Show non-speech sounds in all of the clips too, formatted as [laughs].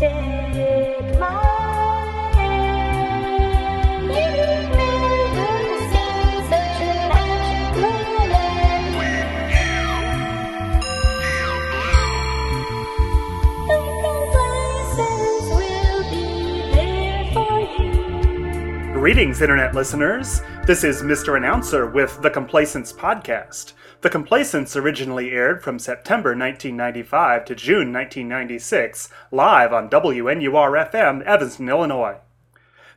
Take Greetings, Internet listeners. This is Mr. Announcer with The Complacents Podcast. The Complacents originally aired from September 1995 to June 1996, live on WNUR FM, Evanston, Illinois.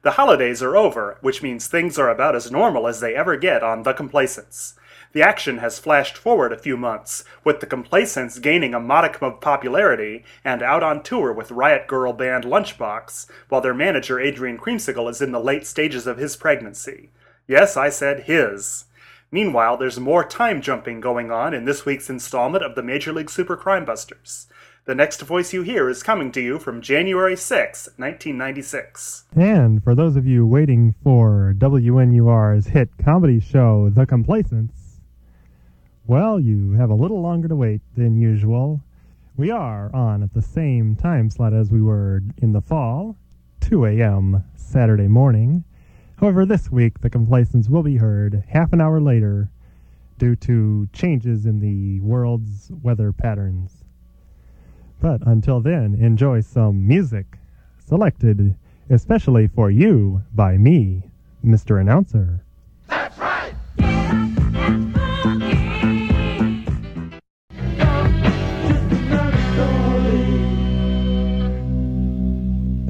The holidays are over, which means things are about as normal as they ever get on The Complacents. The action has flashed forward a few months, with The Complacents gaining a modicum of popularity and out on tour with Riot Girl band Lunchbox, while their manager Adrian Creamsicle is in the late stages of his pregnancy. Yes, I said his. Meanwhile, there's more time jumping going on in this week's installment of the Major League Super Crime Busters. The next voice you hear is coming to you from January 6, 1996. And for those of you waiting for WNUR's hit comedy show, The Complacents, well, you have a little longer to wait than usual. We are on at the same time slot as we were in the fall, 2 a.m. Saturday morning. However, this week the Complacents will be heard half an hour later due to changes in the world's weather patterns. But until then, enjoy some music selected especially for you by me, Mr. Announcer.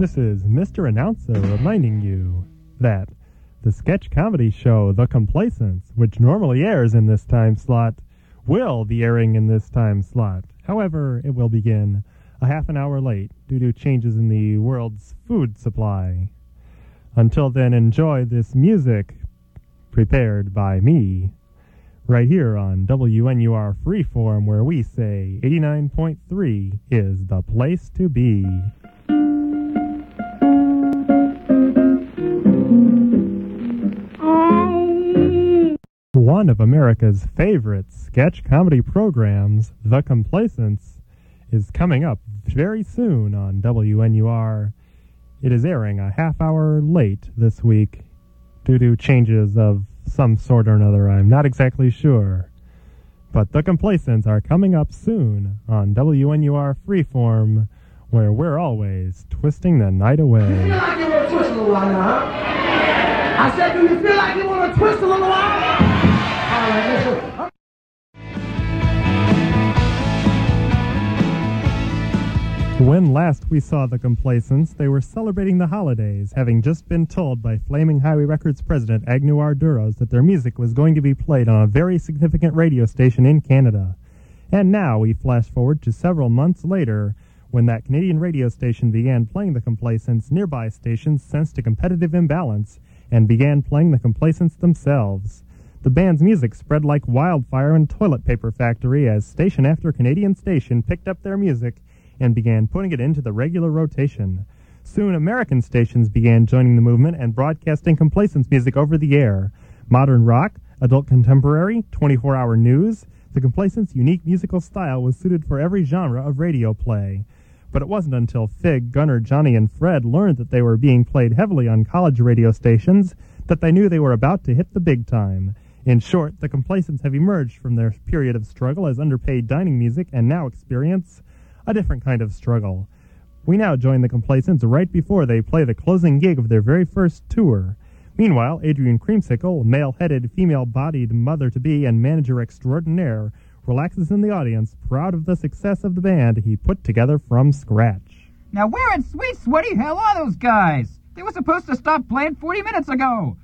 This is Mr. Announcer reminding you that the sketch comedy show The Complacents, which normally airs in this time slot, will be airing in this time slot. However, it will begin a half an hour late due to changes in the world's food supply. Until then, enjoy this music prepared by me right here on WNUR Freeform, where we say 89.3 is the place to be. One of America's favorite sketch comedy programs, The Complacents, is coming up very soon on WNUR. It is airing a half hour late this week due to changes of some sort or another. I'm not exactly sure. But The Complacents are coming up soon on WNUR Freeform, where we're always twisting the night away. feel like you want to twist a little while now, huh? I said, do you feel like you want to twist a little while? When last we saw the Complacents, they were celebrating the holidays, having just been told by Flaming Highway Records president Agnew Arduros that their music was going to be played on a very significant radio station in Canada. And now we flash forward to several months later, when that Canadian radio station began playing the Complacents, nearby stations sensed a competitive imbalance and began playing the Complacents themselves. The band's music spread like wildfire in toilet paper factory as station after Canadian station picked up their music and began putting it into the regular rotation. Soon, American stations began joining the movement and broadcasting Complacents music over the air. Modern rock, adult contemporary, 24 hour news, the Complacents' unique musical style was suited for every genre of radio play. But it wasn't until Fig, Gunner, Johnny, and Fred learned that they were being played heavily on college radio stations that they knew they were about to hit the big time. In short, the Complacents have emerged from their period of struggle as underpaid dining music and now experience a different kind of struggle. We now join the Complacents right before they play the closing gig of their very first tour. Meanwhile, Adrian Creamsicle, male headed, female bodied mother to be and manager extraordinaire, relaxes in the audience, proud of the success of the band he put together from scratch. Now where in sweet sweaty hell are those guys? They were supposed to stop playing 40 minutes ago.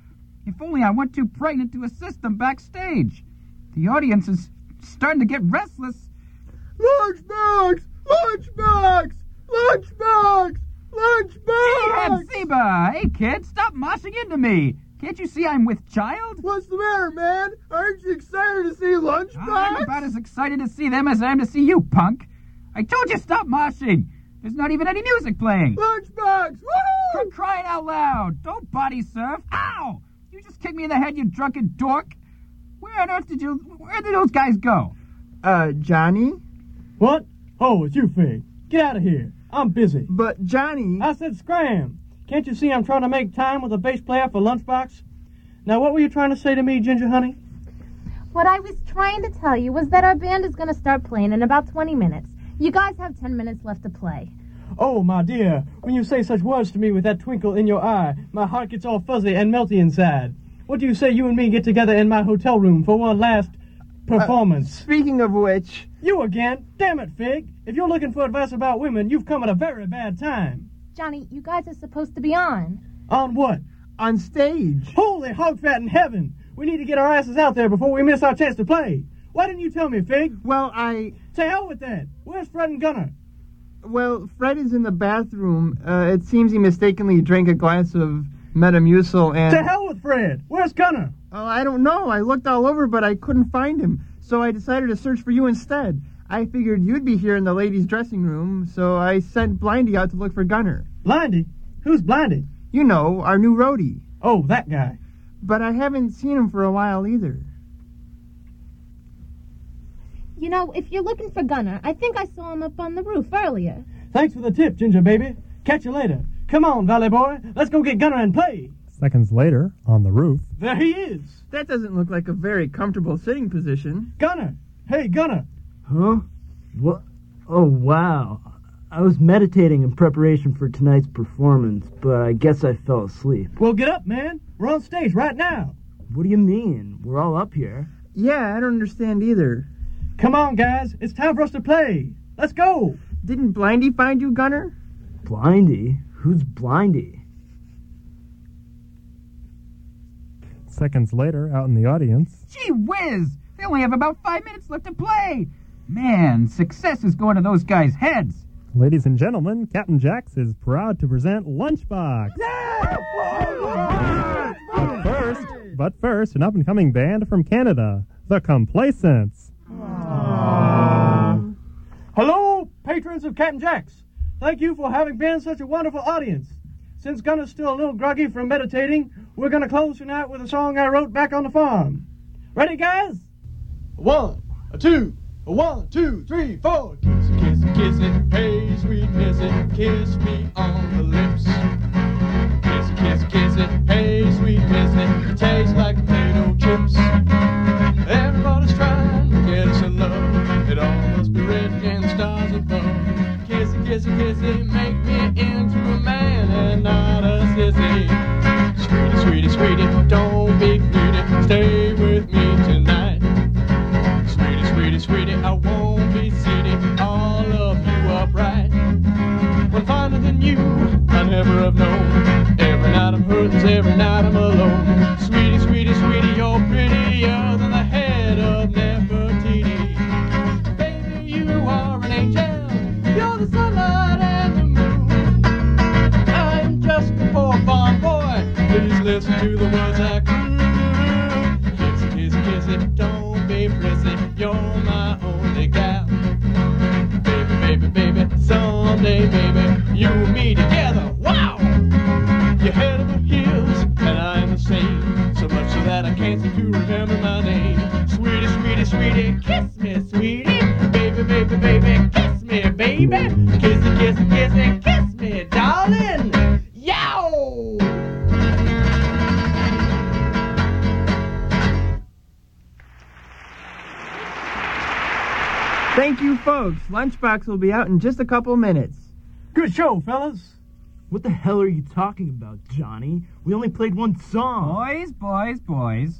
If only I weren't too pregnant to assist them backstage. The audience is starting to get restless. Lunchbox! Lunchbox! Lunchbox! Lunchbox! Hey, Zeba! Hey, kid, stop moshing into me. Can't you see I'm with child? What's the matter, man? Aren't you excited to see Lunchbox? I'm about as excited to see them as I am to see you, punk. I told you stop moshing. There's not even any music playing. Lunchbox! Woohoo! For crying out loud! Don't body surf! Ow! You just kicked me in the head, you drunken dork! Where on earth did you? Where did those guys go? Uh, Johnny? What? Oh, it's you, Fig. Get out of here. I'm busy. But Johnny. I said scram. Can't you see I'm trying to make time with a bass player for lunchbox? Now, what were you trying to say to me, Ginger Honey? What I was trying to tell you was that our band is going to start playing in about 20 minutes. You guys have 10 minutes left to play. Oh, my dear, when you say such words to me with that twinkle in your eye, my heart gets all fuzzy and melty inside. What do you say you and me get together in my hotel room for one last performance? Uh, speaking of which, you again? Damn it, Fig. If you're looking for advice about women, you've come at a very bad time. Johnny, you guys are supposed to be on. On what? on stage. Holy hog fat in heaven! We need to get our asses out there before we miss our chance to play. Why didn't you tell me, Fig? Well, I. To hell with that. Where's Fred and Gunner? Well, Fred is in the bathroom. Uh, it seems he mistakenly drank a glass of Metamucil and. To hell with Fred! Where's Gunner? Oh, I don't know. I looked all over, but I couldn't find him. So I decided to search for you instead. I figured you'd be here in the ladies' dressing room, so I sent Blindy out to look for Gunner. Blindy? Who's Blindy? You know, our new roadie. Oh, that guy. But I haven't seen him for a while either. You know, if you're looking for Gunner, I think I saw him up on the roof earlier. Thanks for the tip, Ginger baby. Catch you later. Come on, Valley Boy. Let's go get Gunner and play. Seconds later, on the roof, There he is. That doesn't look like a very comfortable sitting position. Gunner. Hey, Gunner. Huh? What? Oh, wow. I was meditating in preparation for tonight's performance, but I guess I fell asleep. Well, get up, man. We're on stage right now. What do you mean? We're all up here. Yeah, I don't understand either. Come on, guys. It's time for us to play. Let's go. Didn't Blindy find you, Gunner? Blindy? Who's Blindy? seconds later, out in the audience, Gee whiz! They only have about five minutes left to play. Man, success is going to those guys' heads. ladies and gentlemen, Captain Jax is proud to present Lunchbox. But first, but first, an up-and-coming band from Canada, The Complacents. Hello, patrons of Captain Jack's. Thank you for having been such a wonderful audience. Since Gunner's still a little groggy from meditating, we're going to close tonight with a song I wrote back on the farm. Ready, guys? One, two, one, two, three, four. Kiss kiss kiss it, hey, sweet miss it, kiss me on the lips. Kiss kiss kiss it, hey, sweet miss it, it tastes like potato chips. Sweetie, don't be greedy, stay with me tonight. Sweetie, sweetie, sweetie, I won't be seedy. I'll love you upright. One finer than you, I never have known. Every night I'm hurting, every night I'm alone. Lunchbox will be out in just a couple minutes. Good show, fellas. What the hell are you talking about, Johnny? We only played one song. Boys, boys, boys.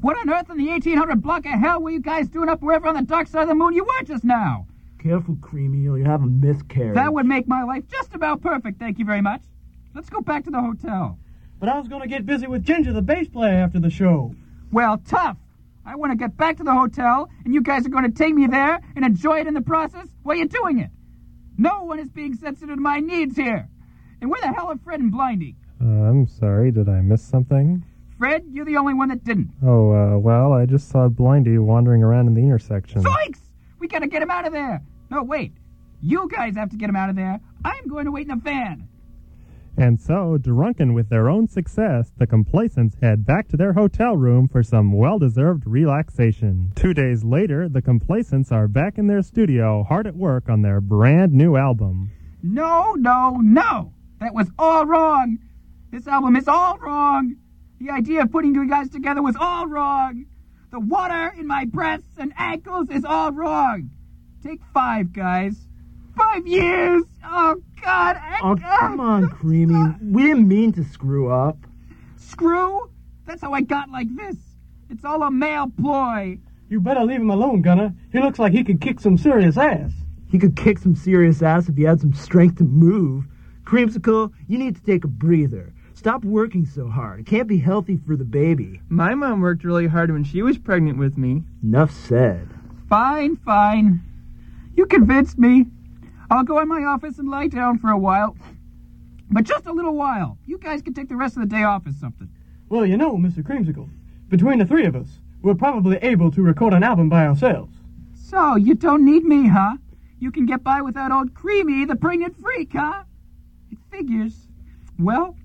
What on earth in the 1800 block of hell were you guys doing up wherever on the dark side of the moon you were just now? Careful, Creamy, or you'll have a miscarriage. That would make my life just about perfect, thank you very much. Let's go back to the hotel. But I was going to get busy with Ginger, the bass player, after the show. Well, tough. I want to get back to the hotel, and you guys are going to take me there and enjoy it in the process while you're doing it. No one is being sensitive to my needs here. And where the hell are Fred and Blindy? Uh, I'm sorry, did I miss something? Fred, you're the only one that didn't. Oh, uh, well, I just saw Blindy wandering around in the intersection. Zoinks! We gotta get him out of there. No, wait. You guys have to get him out of there. I'm going to wait in the van. And so, drunken with their own success, the complacents head back to their hotel room for some well deserved relaxation. Two days later, the complacents are back in their studio, hard at work on their brand new album. No, no, no! That was all wrong! This album is all wrong! The idea of putting you guys together was all wrong! The water in my breasts and ankles is all wrong! Take five, guys. Five years! Oh, God! I- Oh, come on, [laughs] Creamy. We didn't mean to screw up. Screw? That's how I got like this. It's all a male ploy. You better leave him alone, Gunner. He looks like he could kick some serious ass. He could kick some serious ass if he had some strength to move. Creamsicle, you need to take a breather. Stop working so hard. It can't be healthy for the baby. My mom worked really hard when she was pregnant with me. Enough said. Fine, fine. You convinced me. I'll go in my office and lie down for a while. But just a little while. You guys can take the rest of the day off or something. Well, you know, Mr. Creamsicle, between the three of us, we're probably able to record an album by ourselves. So, you don't need me, huh? You can get by without old Creamy, the pregnant freak, huh? It figures. Well,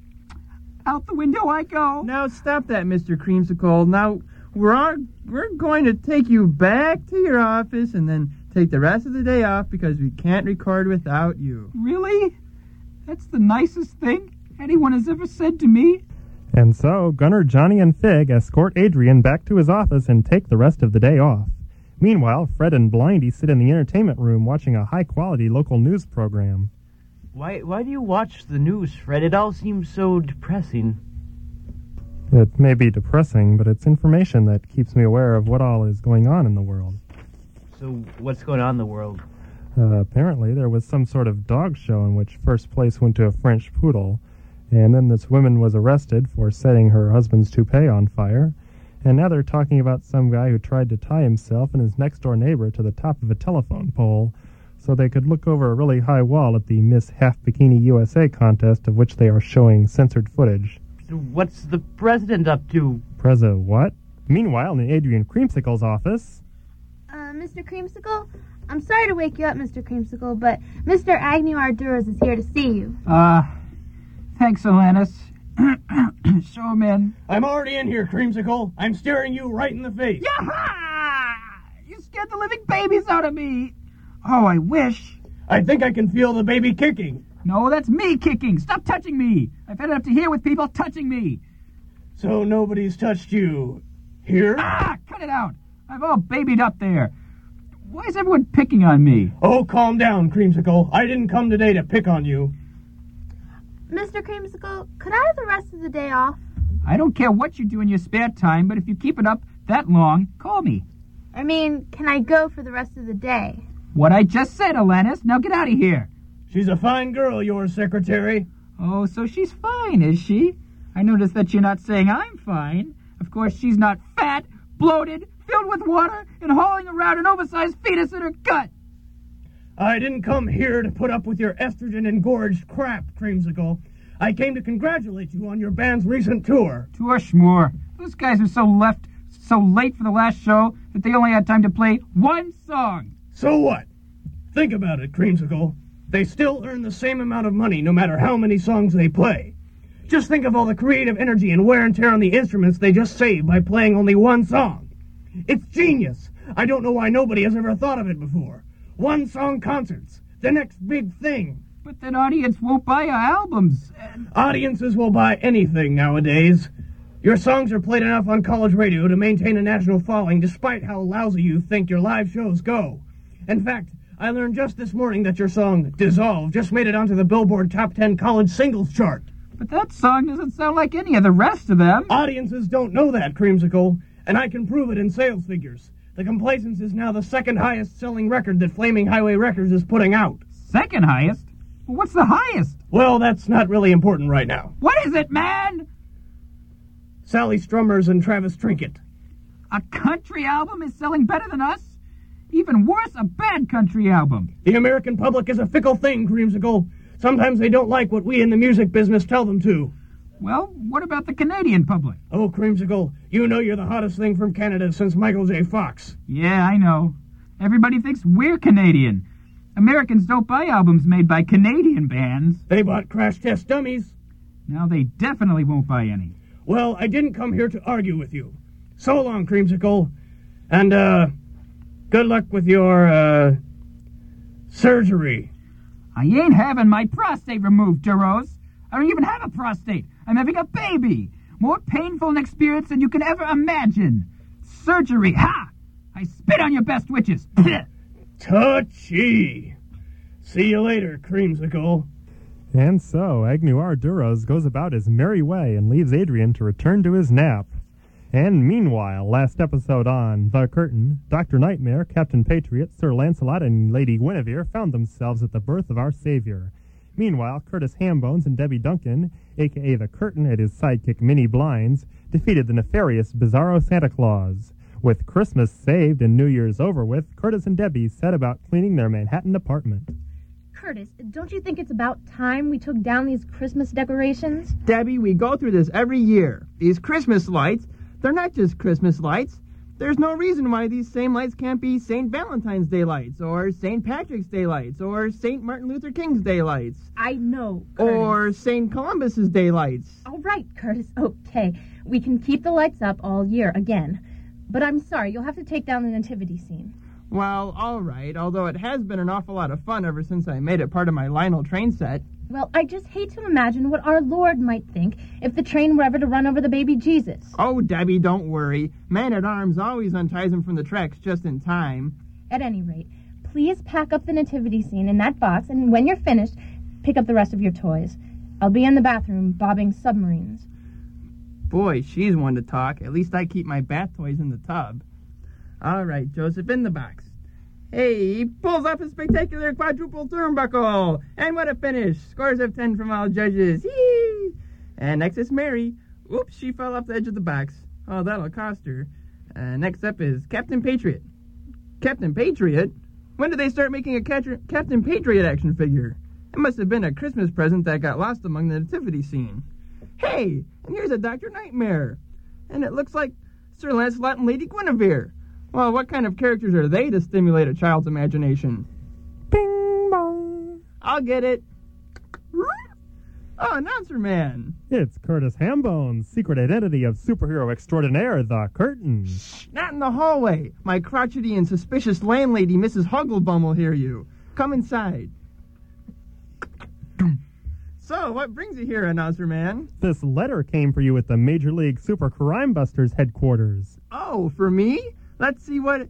out the window I go. Now stop that, Mr. Creamsicle. Now we're on, we're going to take you back to your office and then take the rest of the day off because we can't record without you. Really? That's the nicest thing anyone has ever said to me. And so, Gunner, Johnny, and Fig escort Adrian back to his office and take the rest of the day off. Meanwhile, Fred and Blindy sit in the entertainment room watching a high quality local news program. Why why do you watch the news, Fred? It all seems so depressing. It may be depressing, but it's information that keeps me aware of what all is going on in the world. So what's going on in the world? Uh, apparently, there was some sort of dog show in which first place went to a French poodle, and then this woman was arrested for setting her husband's toupee on fire. And now they're talking about some guy who tried to tie himself and his next door neighbor to the top of a telephone pole so they could look over a really high wall at the Miss Half Bikini USA contest of which they are showing censored footage. So what's the president up to? Preza what? Meanwhile, in Adrian Creamsicle's office, Mr. Creamsicle? I'm sorry to wake you up, Mr. Creamsicle, but Mr. Agnew Arduros is here to see you. Uh, thanks, Alanis. Show him in. I'm already in here, Creamsicle. I'm staring you right in the face. Yaha! You scared the living babies out of me. Oh, I wish. I think I can feel the baby kicking. No, that's me kicking. Stop touching me. I've had enough to hear with people touching me. So nobody's touched you. Here? Ah, cut it out. I've all babied up there. Why is everyone picking on me? Oh, calm down, Creamsicle. I didn't come today to pick on you. Mr. Creamsicle, could I have the rest of the day off? I don't care what you do in your spare time, but if you keep it up that long, call me. I mean, can I go for the rest of the day? What I just said, Alanis. Now get out of here. She's a fine girl, your secretary. Oh, so she's fine, is she? I notice that you're not saying I'm fine. Of course, she's not fat, bloated, filled with water, and hauling around an oversized fetus in her gut. I didn't come here to put up with your estrogen engorged crap, Creamsicle. I came to congratulate you on your band's recent tour. Tour schmoor. Those guys were so left, so late for the last show that they only had time to play one song. So what? Think about it, Creamsicle. They still earn the same amount of money no matter how many songs they play. Just think of all the creative energy and wear and tear on the instruments they just saved by playing only one song. It's genius. I don't know why nobody has ever thought of it before. One song concerts, the next big thing. But that audience won't buy your albums. Audiences will buy anything nowadays. Your songs are played enough on college radio to maintain a national following despite how lousy you think your live shows go. In fact, I learned just this morning that your song, Dissolve, just made it onto the Billboard Top 10 College Singles Chart. But that song doesn't sound like any of the rest of them. Audiences don't know that, Creamsicle, and I can prove it in sales figures. The Complacents is now the second highest selling record that Flaming Highway Records is putting out. Second highest? What's the highest? Well, that's not really important right now. What is it, man? Sally Strummers and Travis Trinket. A country album is selling better than us? Even worse, a bad country album. The American public is a fickle thing, Creamsicle. Sometimes they don't like what we in the music business tell them to. Well, what about the Canadian public? Oh, Creamsicle, you know you're the hottest thing from Canada since Michael J. Fox. Yeah, I know. Everybody thinks we're Canadian. Americans don't buy albums made by Canadian bands. They bought Crash Test Dummies. Now they definitely won't buy any. Well, I didn't come here to argue with you. So long, Creamsicle. And, uh, good luck with your, uh, surgery. I ain't having my prostate removed, Duros. I don't even have a prostate. I'm having a baby. More painful an experience than you can ever imagine. Surgery, ha! I spit on your best witches. [laughs] Touchy. See you later, Creamsicle. And so, Agnew Arduros goes about his merry way and leaves Adrian to return to his nap. And meanwhile, last episode on The Curtain, Dr. Nightmare, Captain Patriot, Sir Lancelot, and Lady Guinevere found themselves at the birth of our Savior. Meanwhile, Curtis Hambones and Debbie Duncan, aka The Curtain and his sidekick Minnie Blinds, defeated the nefarious Bizarro Santa Claus. With Christmas saved and New Year's over with, Curtis and Debbie set about cleaning their Manhattan apartment. Curtis, don't you think it's about time we took down these Christmas decorations? Debbie, we go through this every year. These Christmas lights, they're not just Christmas lights. There's no reason why these same lights can't be St. Valentine's Day lights, or St. Patrick's Day lights, or St. Martin Luther King's Day lights, I know, Curtis. or St. Columbus's Day lights. All right, Curtis. Okay, we can keep the lights up all year again. But I'm sorry, you'll have to take down the nativity scene. Well, all right, although it has been an awful lot of fun ever since I made it part of my Lionel train set. Well, I just hate to imagine what our Lord might think if the train were ever to run over the baby Jesus. Oh, Debbie, don't worry. Man at Arms always unties him from the tracks just in time. At any rate, please pack up the nativity scene in that box, and when you're finished, pick up the rest of your toys. I'll be in the bathroom bobbing submarines. Boy, she's one to talk. At least I keep my bath toys in the tub. All right, Joseph, in the box. Hey, he pulls off a spectacular quadruple turnbuckle. And what a finish. Scores of 10 from all judges. Yee! And next is Mary. Oops, she fell off the edge of the box. Oh, that'll cost her. Uh, next up is Captain Patriot. Captain Patriot? When did they start making a Captain Patriot action figure? It must have been a Christmas present that got lost among the nativity scene. Hey, and here's a Dr. Nightmare. And it looks like Sir Lancelot and Lady Guinevere. Well, what kind of characters are they to stimulate a child's imagination? Bing bong. I'll get it. Oh, announcer man. It's Curtis Hambones, secret identity of superhero extraordinaire, The Curtain. Shh, not in the hallway. My crotchety and suspicious landlady, Mrs. Hugglebum, will hear you. Come inside. So, what brings you here, announcer man? This letter came for you at the Major League Super Crime Busters headquarters. Oh, for me? Let's see what.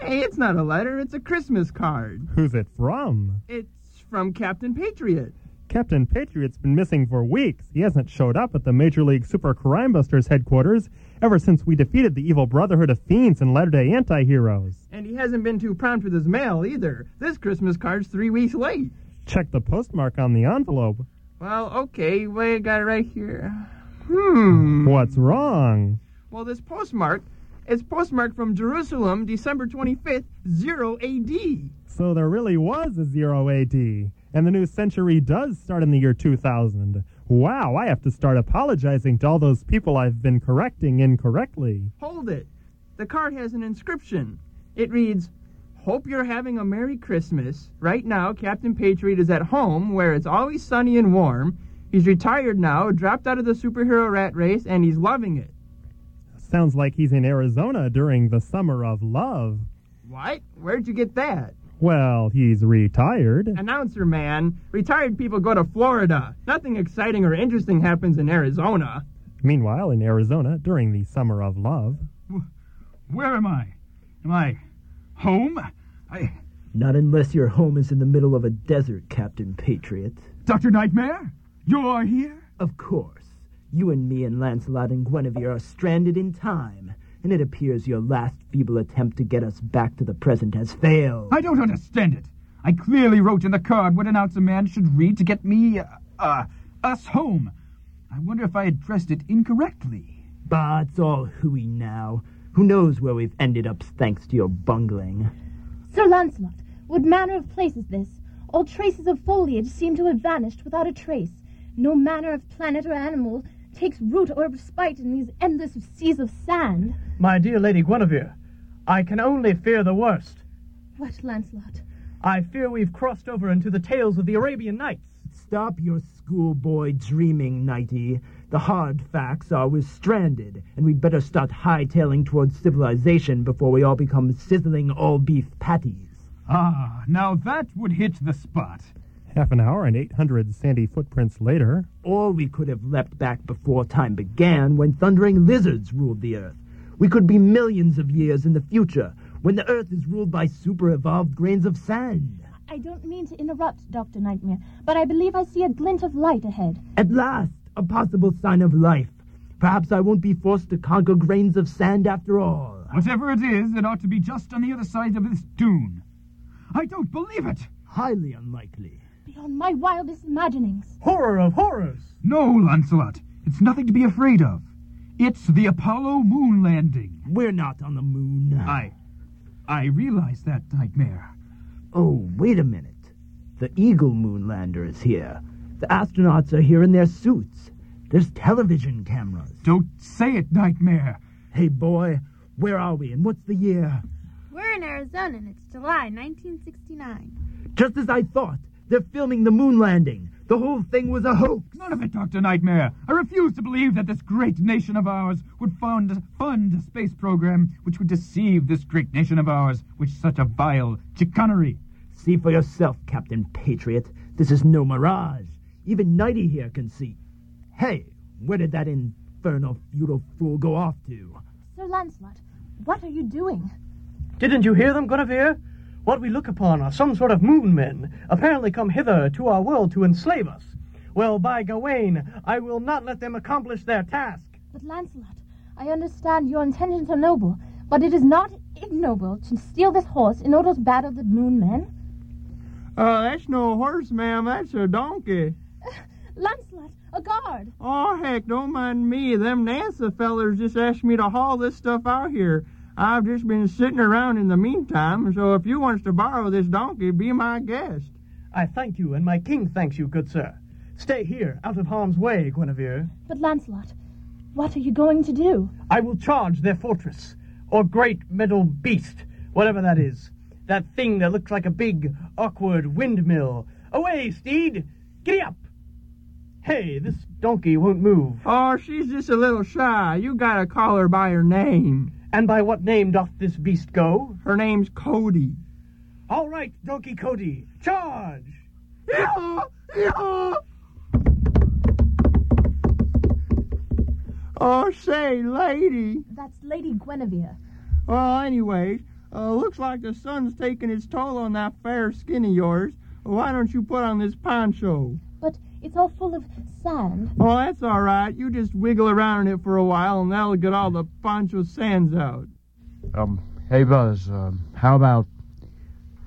Hey, it's not a letter, it's a Christmas card. Who's it from? It's from Captain Patriot. Captain Patriot's been missing for weeks. He hasn't showed up at the Major League Super Crime Busters headquarters ever since we defeated the evil Brotherhood of Fiends and Latter day Anti Heroes. And he hasn't been too prompt with his mail either. This Christmas card's three weeks late. Check the postmark on the envelope. Well, okay, wait, I got it right here. Hmm. What's wrong? Well, this postmark, it's postmarked from Jerusalem, December 25th, 0 AD. So there really was a zero AD, and the new century does start in the year 2000. Wow, I have to start apologizing to all those people I've been correcting incorrectly. Hold it. The card has an inscription. It reads, Hope you're having a Merry Christmas. Right now, Captain Patriot is at home where it's always sunny and warm. He's retired now, dropped out of the superhero rat race, and he's loving it. Sounds like he's in Arizona during the summer of love. What? Where'd you get that? Well, he's retired. Announcer man, retired people go to Florida. Nothing exciting or interesting happens in Arizona. Meanwhile, in Arizona, during the summer of love. Where am I? Am I home? I. Not unless your home is in the middle of a desert, Captain Patriot. Dr. Nightmare? You're here? Of course. You and me and Lancelot and Guinevere are stranded in time, and it appears your last feeble attempt to get us back to the present has failed. I don't understand it. I clearly wrote in the card what an announcer man should read to get me, uh, uh, us home. I wonder if I addressed it incorrectly. Bah, it's all hooey now. Who knows where we've ended up thanks to your bungling? Sir Lancelot, what manner of place is this? All traces of foliage seem to have vanished without a trace. No manner of planet or animal takes root or respite in these endless seas of sand. My dear Lady Guinevere, I can only fear the worst. What, Lancelot? I fear we've crossed over into the tales of the Arabian Nights. Stop your schoolboy dreaming, Nighty. The hard facts are we're stranded, and we'd better start hightailing towards civilization before we all become sizzling all beef patties. Ah, now that would hit the spot. Half an hour and 800 sandy footprints later, Or we could have leapt back before time began when thundering lizards ruled the earth. We could be millions of years in the future when the earth is ruled by super evolved grains of sand. I don't mean to interrupt, Dr. Nightmare, but I believe I see a glint of light ahead. At last, a possible sign of life. Perhaps I won't be forced to conquer grains of sand after all. Whatever it is, it ought to be just on the other side of this dune. I don't believe it. Highly unlikely. Beyond my wildest imaginings. Horror of horrors! No, Lancelot. It's nothing to be afraid of. It's the Apollo moon landing. We're not on the moon. I. I realize that, Nightmare. Oh, wait a minute. The Eagle Moonlander is here. The astronauts are here in their suits. There's television cameras. Don't say it, Nightmare. Hey, boy, where are we and what's the year? We're in Arizona and it's July 1969. Just as I thought. They're filming the moon landing. The whole thing was a hoax. None of it, Dr. Nightmare. I refuse to believe that this great nation of ours would fund, fund a space program which would deceive this great nation of ours with such a vile chicanery. See for yourself, Captain Patriot. This is no mirage. Even Nighty here can see. Hey, where did that infernal feudal fool go off to? Sir Lancelot, what are you doing? Didn't you hear them, Guinevere? What we look upon are some sort of moon men, apparently come hither to our world to enslave us. Well, by Gawain, I will not let them accomplish their task. But Lancelot, I understand your intentions are noble, but it is not ignoble to steal this horse in order to battle the moon men. Uh, that's no horse, ma'am. That's a donkey. [laughs] Lancelot, a guard! Oh, heck, don't mind me. Them NASA fellers just asked me to haul this stuff out here. I've just been sitting around in the meantime, so if you wants to borrow this donkey, be my guest. I thank you, and my king thanks you, good sir. Stay here, out of harm's way, Guinevere. But Lancelot, what are you going to do? I will charge their fortress, or great metal beast, whatever that is. That thing that looks like a big, awkward windmill. Away, steed! Giddy up! Hey, this donkey won't move. Oh, she's just a little shy. You gotta call her by her name. And by what name doth this beast go? Her name's Cody. All right, Donkey Cody, charge! Yeah, yeah. Oh, say, lady. That's Lady Guinevere. Well, anyways, uh, looks like the sun's taking its toll on that fair skin of yours. Why don't you put on this poncho? But it's all full of sand. Oh, that's all right. You just wiggle around in it for a while, and that'll get all the poncho sands out. Um, hey Buzz, um, how about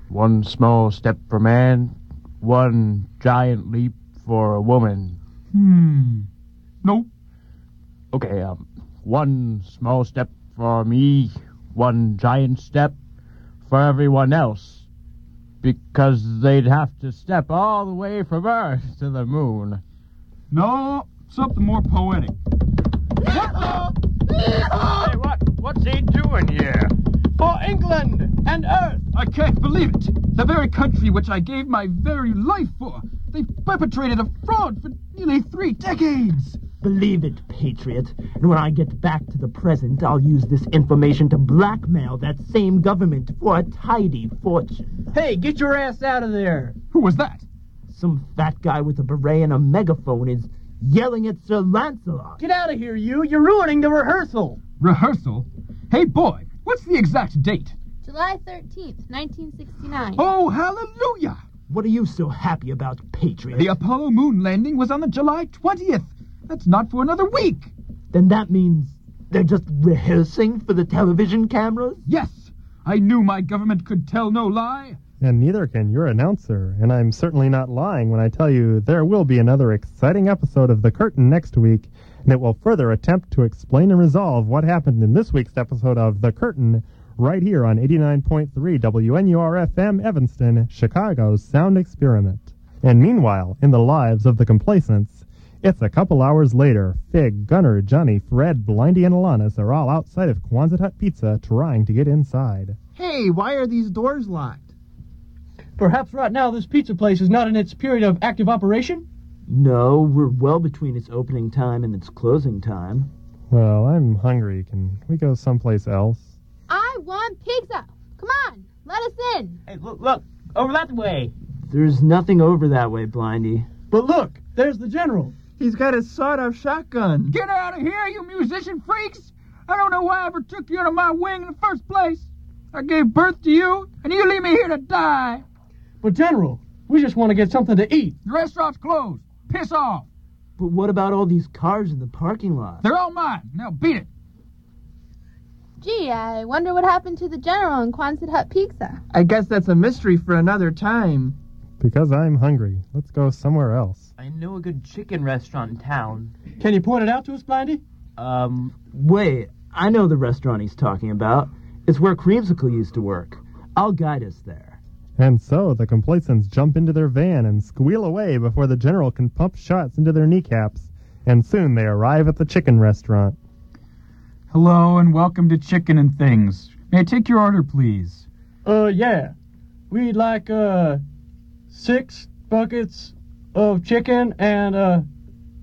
one small step for man, one giant leap for a woman? Hmm. Nope. Okay, um, one small step for me, one giant step for everyone else. Because they'd have to step all the way from Earth to the moon. No, something more poetic. Hey, what? What's he doing here? For England and Earth! I can't believe it. The very country which I gave my very life for. They've perpetrated a fraud for nearly three decades. Believe it, Patriot. And when I get back to the present, I'll use this information to blackmail that same government for a tidy fortune. Hey, get your ass out of there. Who was that? Some fat guy with a beret and a megaphone is yelling at Sir Lancelot. Get out of here, you. You're ruining the rehearsal. Rehearsal? Hey, boy, what's the exact date? July 13th, 1969. Oh, hallelujah! What are you so happy about, Patriot? The Apollo moon landing was on the July 20th. That's not for another week. Then that means they're just rehearsing for the television cameras? Yes, I knew my government could tell no lie. and neither can your announcer. And I'm certainly not lying when I tell you there will be another exciting episode of The Curtain next week, and it will further attempt to explain and resolve what happened in this week's episode of The Curtain right here on 89.3 WNUR FM Evanston, Chicago's Sound Experiment. And meanwhile, in the lives of the complacents, it's a couple hours later. Fig, Gunner, Johnny, Fred, Blindy, and Alanis are all outside of Quonset Hut Pizza trying to get inside. Hey, why are these doors locked? Perhaps right now this pizza place is not in its period of active operation? No, we're well between its opening time and its closing time. Well, I'm hungry. Can we go someplace else? I want pizza. Come on, let us in. Hey, look, look, over that way. There's nothing over that way, Blindy. But look, there's the general. He's got a sawed-off shotgun. Get out of here, you musician freaks! I don't know why I ever took you under my wing in the first place. I gave birth to you, and you leave me here to die. But General, we just want to get something to eat. The restaurant's closed. Piss off. But what about all these cars in the parking lot? They're all mine. Now beat it. Gee, I wonder what happened to the general and Quonset Hut Pizza. I guess that's a mystery for another time. Because I'm hungry. Let's go somewhere else. I know a good chicken restaurant in town. Can you point it out to us, Blindy? Um, Wait, I know the restaurant he's talking about. It's where Creamsicle used to work. I'll guide us there. And so the complacents jump into their van and squeal away before the general can pump shots into their kneecaps. And soon they arrive at the chicken restaurant. Hello and welcome to Chicken and Things. May I take your order, please? Uh, yeah. We'd like, uh, six buckets of chicken and, uh,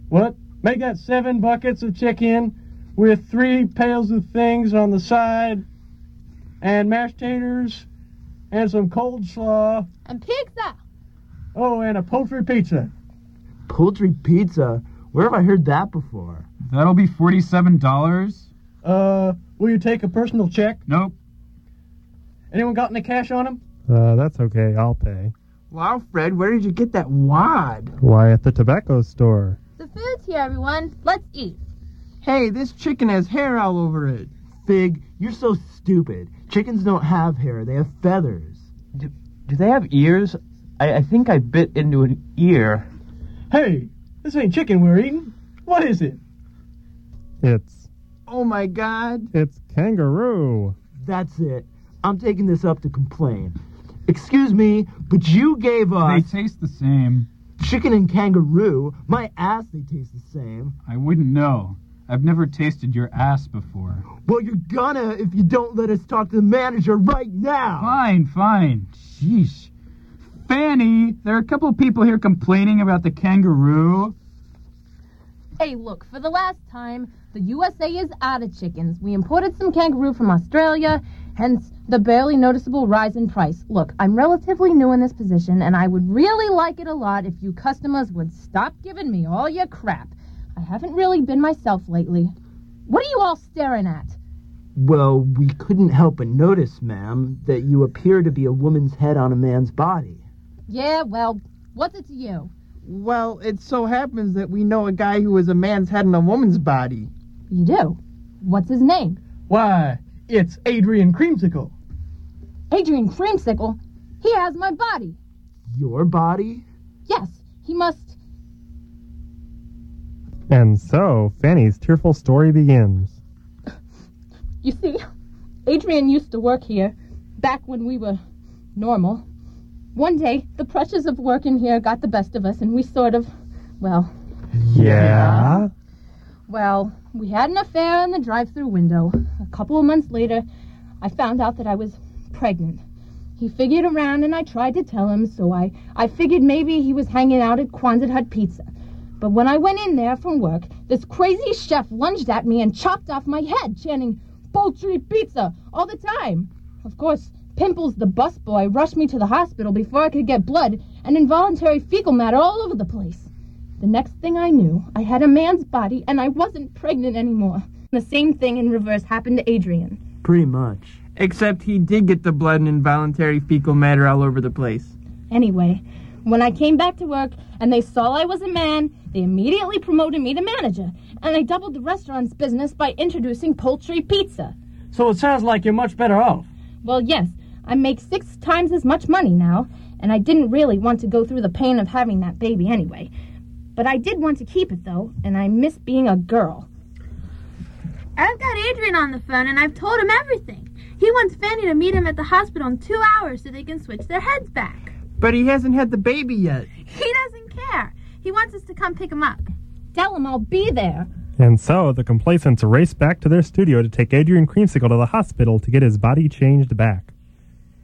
what? Make that seven buckets of chicken with three pails of things on the side and mashed taters and some cold slaw. And pizza. Oh, and a poultry pizza. Poultry pizza? Where have I heard that before? That'll be $47. Uh, will you take a personal check? Nope. Anyone got any cash on them? Uh, that's okay. I'll pay. Wow, Fred, where did you get that wad? Why, at the tobacco store. The food's here, everyone. Let's eat. Hey, this chicken has hair all over it. Fig, you're so stupid. Chickens don't have hair, they have feathers. do, do they have ears? I, I think I bit into an ear. Hey, this ain't chicken we're eating. What is it? It's. Oh my god. It's kangaroo. That's it. I'm taking this up to complain. Excuse me, but you gave us They taste the same. chicken and kangaroo. My ass, they taste the same. I wouldn't know. I've never tasted your ass before. Well, you're gonna if you don't let us talk to the manager right now. Fine, fine. Sheesh. Fanny, there are a couple of people here complaining about the kangaroo. Hey, look, for the last time, the USA is out of chickens. We imported some kangaroo from Australia, hence the barely noticeable rise in price. Look, I'm relatively new in this position, and I would really like it a lot if you customers would stop giving me all your crap. I haven't really been myself lately. What are you all staring at? Well, we couldn't help but notice, ma'am, that you appear to be a woman's head on a man's body. Yeah, well, what's it to you? Well, it so happens that we know a guy who is a man's head in a woman's body. You do? What's his name? Why, it's Adrian Creamsicle. Adrian Creamsicle. He has my body. Your body? Yes, he must. And so Fanny's tearful story begins. [laughs] You see, Adrian used to work here back when we were normal. One day, the pressures of work in here got the best of us, and we sort of, well, Yeah? well, we had an affair in the drive through window. A couple of months later, I found out that I was pregnant. He figured around, and I tried to tell him, so I, I figured maybe he was hanging out at Quonset Hut Pizza. But when I went in there from work, this crazy chef lunged at me and chopped off my head, chanting, Poultry pizza, all the time. Of course, Pimples the busboy rushed me to the hospital before I could get blood and involuntary fecal matter all over the place. The next thing I knew, I had a man's body and I wasn't pregnant anymore. The same thing in reverse happened to Adrian. Pretty much. Except he did get the blood and involuntary fecal matter all over the place. Anyway, when I came back to work and they saw I was a man, they immediately promoted me to manager, and they doubled the restaurant's business by introducing poultry pizza. So it sounds like you're much better off. Well, yes, I make six times as much money now, and I didn't really want to go through the pain of having that baby anyway. But I did want to keep it, though, and I miss being a girl. I've got Adrian on the phone and I've told him everything. He wants Fanny to meet him at the hospital in two hours so they can switch their heads back. But he hasn't had the baby yet. He doesn't care. He wants us to come pick him up. Tell him I'll be there. And so the complacents race back to their studio to take Adrian Creamsicle to the hospital to get his body changed back.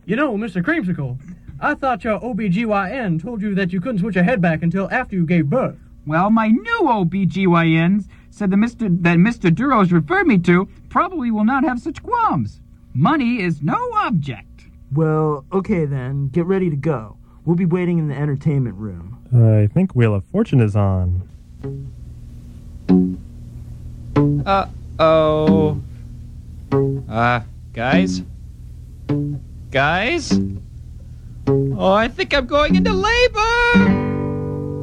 You know, Mr. Creamsicle, I thought your OBGYN told you that you couldn't switch your head back until after you gave birth. Well, my new OBGYNs said that Mr. that Mr. Duros referred me to probably will not have such qualms. Money is no object. Well, okay then. Get ready to go. We'll be waiting in the entertainment room. I think Wheel of Fortune is on. Uh oh. Uh, guys? Guys? Oh, I think I'm going into labor!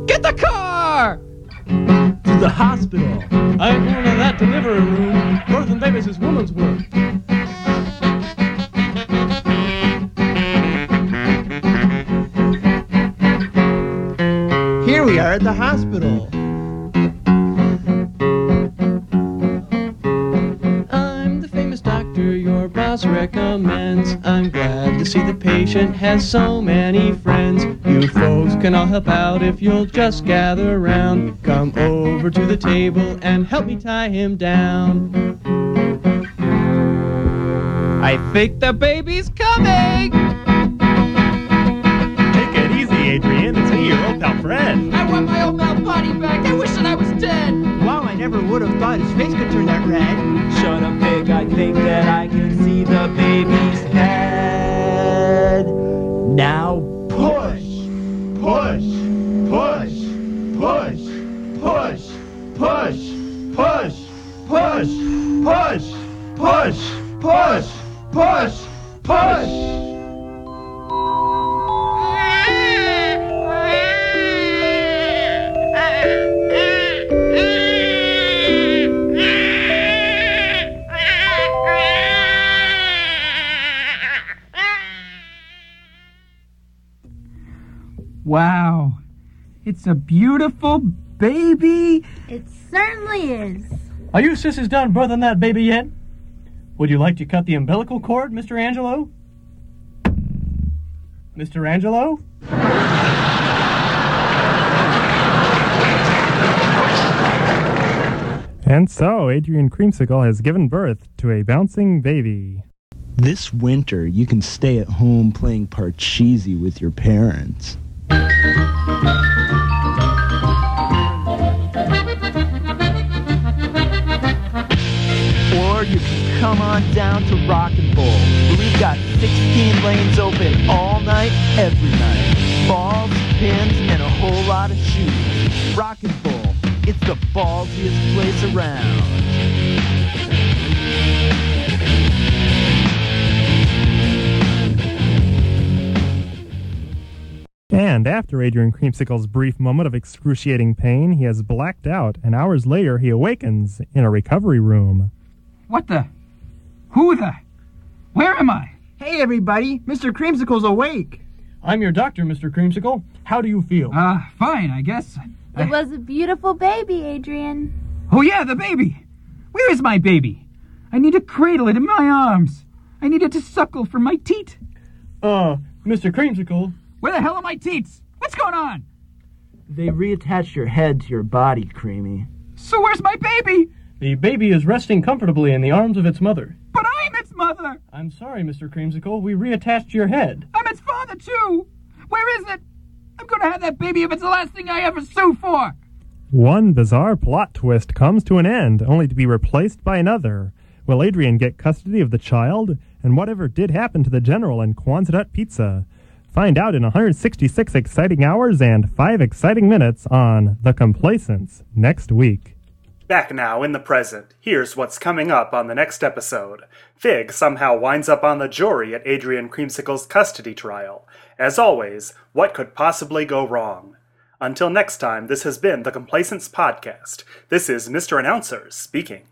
Get the car! To the hospital. I ain't going to that delivery room. Birth and babies is woman's work. Here we are at the hospital. Boss recommends. I'm glad to see the patient has so many friends. You folks can all help out if you'll just gather round. Come over to the table and help me tie him down. I think the baby's coming! Take it easy, Adrian. It's me, your old pal Fred. I want my old never would have thought his face could turn that red. Shut up, pig. I think that I can see the baby's head. Now Push, push, push, push, push, push, push, push, push, push, push, push, push. Wow. It's a beautiful baby. It certainly is. Are you sissies done birthing that baby yet? Would you like to cut the umbilical cord, Mr. Angelo? Mr. Angelo? And so, Adrian Creamsicle has given birth to a bouncing baby. This winter, you can stay at home playing Parcheesi with your parents. Come on down to Rock and Bowl, where we've got 16 lanes open all night, every night. Balls, pins, and a whole lot of shoes. Rock and Bowl, it's the ballsiest place around. And after Adrian Creamsicle's brief moment of excruciating pain, he has blacked out, and hours later he awakens in a recovery room. What the? Who the? Where am I? Hey, everybody. Mr. Creamsicle's awake. I'm your doctor, Mr. Creamsicle. How do you feel? Uh, fine, I guess. It was a beautiful baby, Adrian. Oh, yeah, the baby. Where is my baby? I need to cradle it in my arms. I need it to suckle from my teat. Uh, Mr. Creamsicle, Where the hell are my teats? What's going on? They reattached your head to your body, Creamy. So where's my baby? the baby is resting comfortably in the arms of its mother. But I'm mother. I'm sorry, Mr. Creamsicle. We reattached your head. I'm its father, too. Where is it? I'm going to have that baby if it's the last thing I ever sue for. One bizarre plot twist comes to an end, only to be replaced by another. Will Adrian get custody of the child? And whatever did happen to the general in Quonset Pizza? Find out in 166 exciting hours and 5 exciting minutes on The Complacents next week. Back now in the present, here's what's coming up on the next episode. Fig somehow winds up on the jury at Adrian Creamsicle's custody trial. As always, what could possibly go wrong? Until next time, this has been the Complacents Podcast. This is Mr. Announcer speaking.